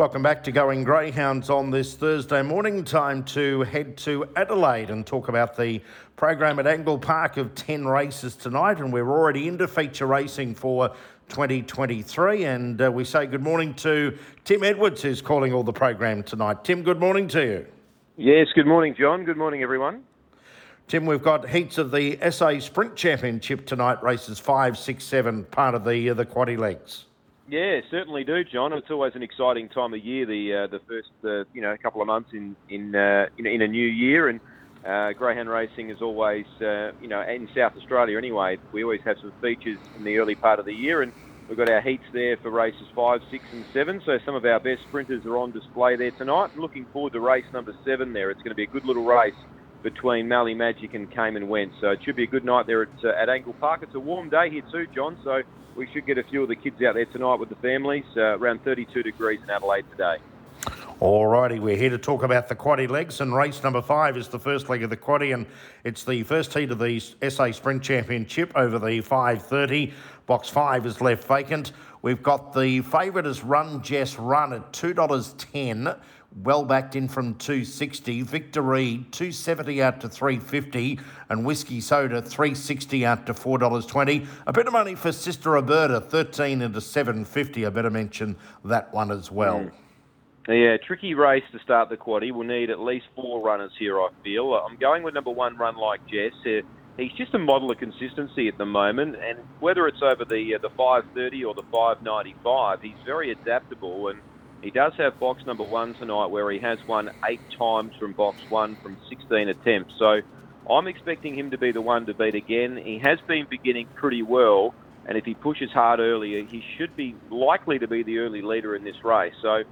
Welcome back to Going Greyhounds on this Thursday morning. Time to head to Adelaide and talk about the program at Angle Park of 10 races tonight. And we're already into feature racing for 2023. And uh, we say good morning to Tim Edwards, who's calling all the program tonight. Tim, good morning to you. Yes, good morning, John. Good morning, everyone. Tim, we've got heats of the SA Sprint Championship tonight, races five, six, seven, part of the uh, the quaddy legs. Yeah, certainly do, John. It's always an exciting time of year. The uh, the first uh, you know couple of months in in uh, in, in, a new year, and uh, greyhound racing is always uh, you know in South Australia anyway. We always have some features in the early part of the year, and we've got our heats there for races five, six, and seven. So some of our best sprinters are on display there tonight. I'm looking forward to race number seven. There, it's going to be a good little race between Mally Magic and Came and Went. So it should be a good night there at, uh, at Angle Park. It's a warm day here too, John. So we should get a few of the kids out there tonight with the families. Uh, around 32 degrees in Adelaide today. Alrighty, we're here to talk about the quaddy legs, and race number five is the first leg of the quaddy, and it's the first heat of the SA Sprint Championship over the 5:30. Box five is left vacant. We've got the favourite as Run Jess Run at two dollars ten well backed in from 260. Victor Reed 270 out to 350, and Whiskey Soda 360 out to $4.20. A bit of money for Sister Roberta 13 into 750. I better mention that one as well. Mm. Yeah, tricky race to start the quaddy. We'll need at least four runners here, I feel. I'm going with number one, Run Like Jess. Uh, he's just a model of consistency at the moment, and whether it's over the uh, the 530 or the 595, he's very adaptable and he does have box number one tonight, where he has won eight times from box one from 16 attempts. So I'm expecting him to be the one to beat again. He has been beginning pretty well, and if he pushes hard earlier, he should be likely to be the early leader in this race. So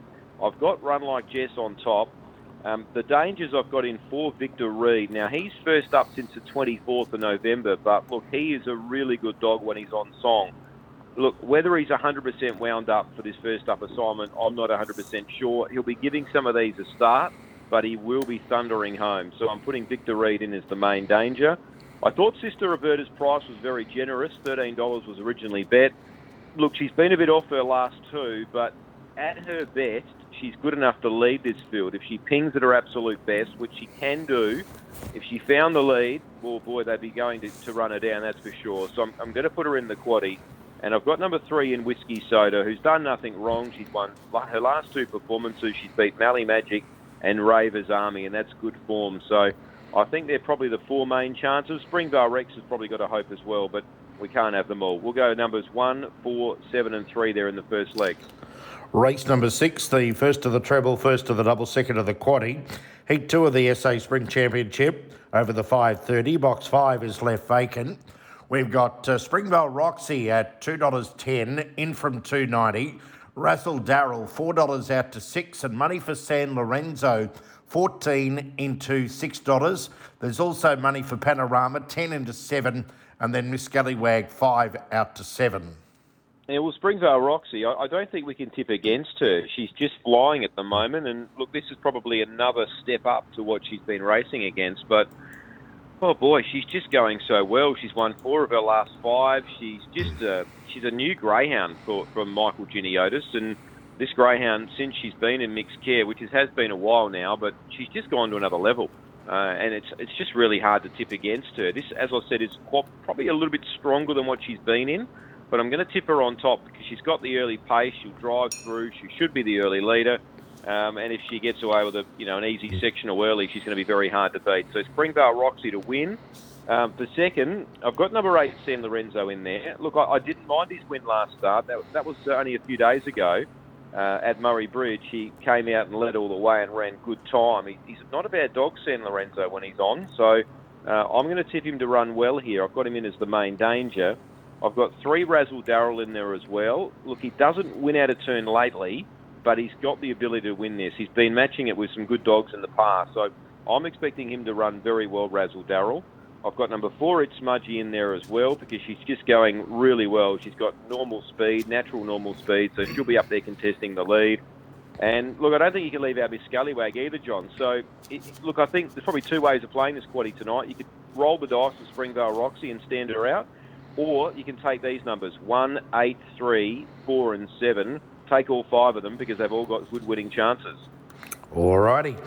I've got Run Like Jess on top. Um, the dangers I've got in for Victor Reed. Now, he's first up since the 24th of November, but look, he is a really good dog when he's on song. Look, whether he's 100% wound up for this first up assignment, I'm not 100% sure. He'll be giving some of these a start, but he will be thundering home. So I'm putting Victor Reed in as the main danger. I thought Sister Roberta's price was very generous. $13 was originally bet. Look, she's been a bit off her last two, but at her best, she's good enough to lead this field. If she pings at her absolute best, which she can do, if she found the lead, well, boy, they'd be going to, to run her down, that's for sure. So I'm, I'm going to put her in the quaddy. And I've got number three in Whiskey Soda, who's done nothing wrong. She's won her last two performances. She's beat Mally Magic and Raver's Army, and that's good form. So I think they're probably the four main chances. Springvale Rex has probably got a hope as well, but we can't have them all. We'll go numbers one, four, seven, and three there in the first leg. Race number six, the first of the treble, first of the double, second of the quaddy. Heat two of the SA Sprint Championship over the 530. Box five is left vacant. We've got uh, Springvale Roxy at $2.10, in from 290 Razzle Darrell, $4 out to 6 and money for San Lorenzo, 14 into $6. There's also money for Panorama, 10 into 7, and then Miss Scallywag, 5 out to 7. Yeah, well, Springvale Roxy, I don't think we can tip against her. She's just flying at the moment, and look, this is probably another step up to what she's been racing against, but Oh boy, she's just going so well. She's won four of her last five. She's just a, she's a new greyhound for, from Michael Giniotis, and this greyhound since she's been in mixed care, which is, has been a while now, but she's just gone to another level. Uh, and it's it's just really hard to tip against her. This, as I said, is quite, probably a little bit stronger than what she's been in, but I'm going to tip her on top because she's got the early pace. She'll drive through. She should be the early leader. Um, and if she gets away with a you know an easy sectional early, she's going to be very hard to beat. So Springvale Roxy to win. Um, for second, I've got number eight San Lorenzo in there. Look, I, I didn't mind his win last start. That, that was only a few days ago uh, at Murray Bridge. He came out and led all the way and ran good time. He, he's not a bad dog, San Lorenzo, when he's on. So uh, I'm going to tip him to run well here. I've got him in as the main danger. I've got three Razzle Darrell in there as well. Look, he doesn't win out of turn lately but he's got the ability to win this. He's been matching it with some good dogs in the past, so I'm expecting him to run very well, Razzle Darrell. I've got number four, it's Smudgy in there as well because she's just going really well. She's got normal speed, natural normal speed, so she'll be up there contesting the lead. And look, I don't think you can leave out Miss Scallywag either, John. So, it, look, I think there's probably two ways of playing this quaddy tonight. You could roll the dice with Springvale Roxy and stand her out, or you can take these numbers one, eight, three, four, and seven take all five of them because they've all got good winning chances. Alrighty.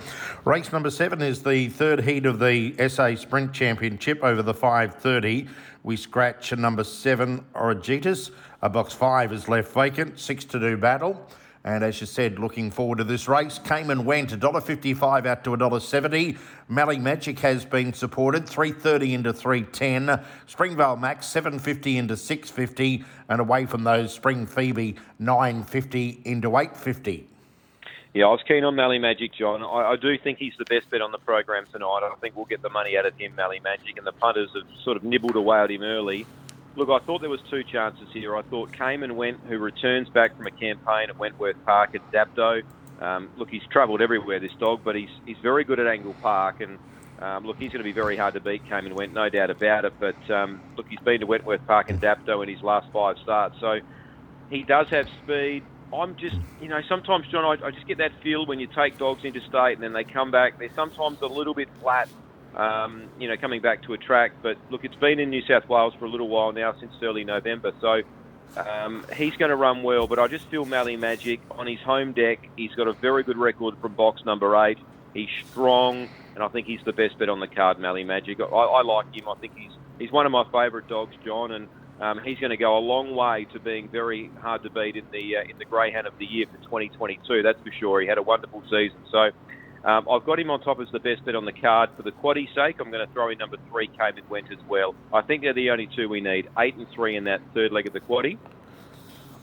Race number seven is the third heat of the SA Sprint Championship over the 530. We scratch number seven, Origitas. A box five is left vacant. Six to do battle. And as you said, looking forward to this race. Came and went $1.55 out to $1.70. Mally Magic has been supported 330 into 310. Springvale Max 750 into 650. And away from those, Spring Phoebe 950 into 850. Yeah, I was keen on Mally Magic, John. I, I, do think he's the best bet on the program tonight. I think we'll get the money out of him, Mally Magic, and the punters have sort of nibbled away at him early. Look, I thought there was two chances here. I thought came and went, who returns back from a campaign at Wentworth Park at Dapto. Um, look, he's travelled everywhere, this dog, but he's he's very good at Angle Park, and um, look, he's going to be very hard to beat. Came and went, no doubt about it. But um, look, he's been to Wentworth Park and Dapto in his last five starts, so he does have speed. I'm just, you know, sometimes, John, I, I just get that feel when you take dogs interstate and then they come back. They're sometimes a little bit flat um, you know, coming back to a track. But look, it's been in New South Wales for a little while now, since early November. So um, he's going to run well. But I just feel Mally Magic on his home deck. He's got a very good record from box number eight. He's strong, and I think he's the best bet on the card, Mally Magic. I, I like him. I think he's he's one of my favourite dogs, John, and um, he's going to go a long way to being very hard to beat in the uh, in the Greyhound of the Year for 2022. That's for sure. He had a wonderful season. So um, I've got him on top as the best bet on the card. For the quaddy sake, I'm going to throw in number three, Came and Went as well. I think they're the only two we need. Eight and three in that third leg of the quaddy.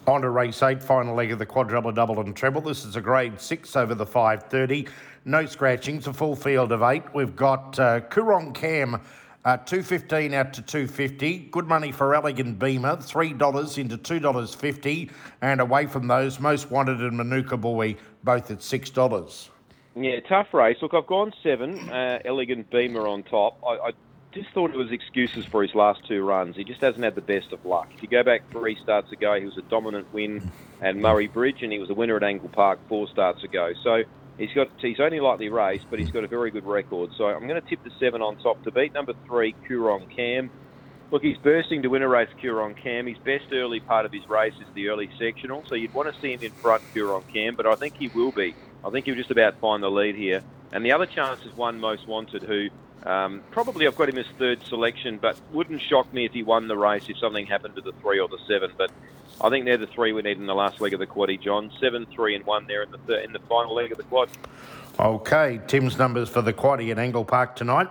On to race eight, final leg of the quadruple, double and treble. This is a grade six over the 530. No scratchings, a full field of eight. We've got uh, Kurong Cam. Uh, 215 out to 250. Good money for Elegant Beamer. $3 into $2.50. And away from those, Most Wanted and Manuka Boy, both at $6. Yeah, tough race. Look, I've gone seven. Uh, elegant Beamer on top. I, I just thought it was excuses for his last two runs. He just hasn't had the best of luck. If you go back three starts ago, he was a dominant win at Murray Bridge, and he was a winner at Angle Park four starts ago. So he's got he's only lightly raced, but he's got a very good record. So I'm going to tip the seven on top to beat number three, Kurong Cam. Look, he's bursting to win a race, Kurong Cam. His best early part of his race is the early sectional, so you'd want to see him in front, Kurong Cam, but I think he will be. I think he'll just about find the lead here. And the other chance is one most wanted, who um, probably I've got him as third selection, but wouldn't shock me if he won the race if something happened to the three or the seven. But I think they're the three we need in the last leg of the quaddy, John. Seven, three, and one there in the in the final leg of the quad. Okay, Tim's numbers for the quaddy at Angle Park tonight.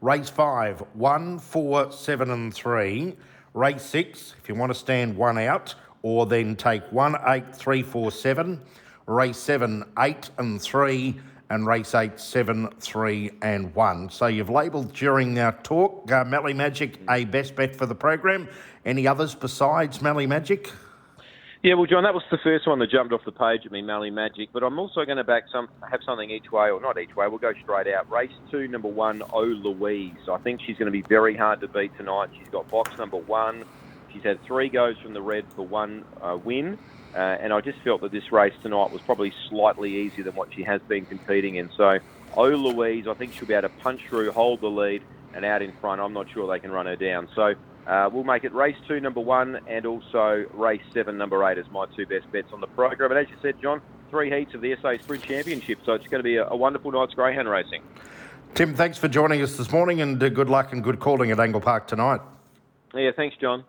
Race five, one, four, seven, and three. Race six, if you want to stand one out, or then take one, eight, three, four, seven race seven, eight and three, and race eight, seven, three, and one. So you've labelled during our talk uh, Mally Magic a best bet for the program. Any others besides Mally Magic? Yeah, well, John, that was the first one that jumped off the page at me, Mally Magic. But I'm also going to back some, have something each way, or not each way. We'll go straight out. Race two, number one, Oh Louise. I think she's going to be very hard to beat tonight. She's got box number one. She's had three goes from the red for one uh, win. Uh, and I just felt that this race tonight was probably slightly easier than what she has been competing in. So, Oh Louise, I think she'll be able to punch through, hold the lead, and out in front. I'm not sure they can run her down. So, uh, we'll make it race two, number one, and also race seven, number eight, as my two best bets on the program. And as you said, John, three heats of the SA Sprint Championship. So, it's going to be a, a wonderful night's greyhound racing. Tim, thanks for joining us this morning, and uh, good luck and good calling at Angle Park tonight. Yeah, thanks, John.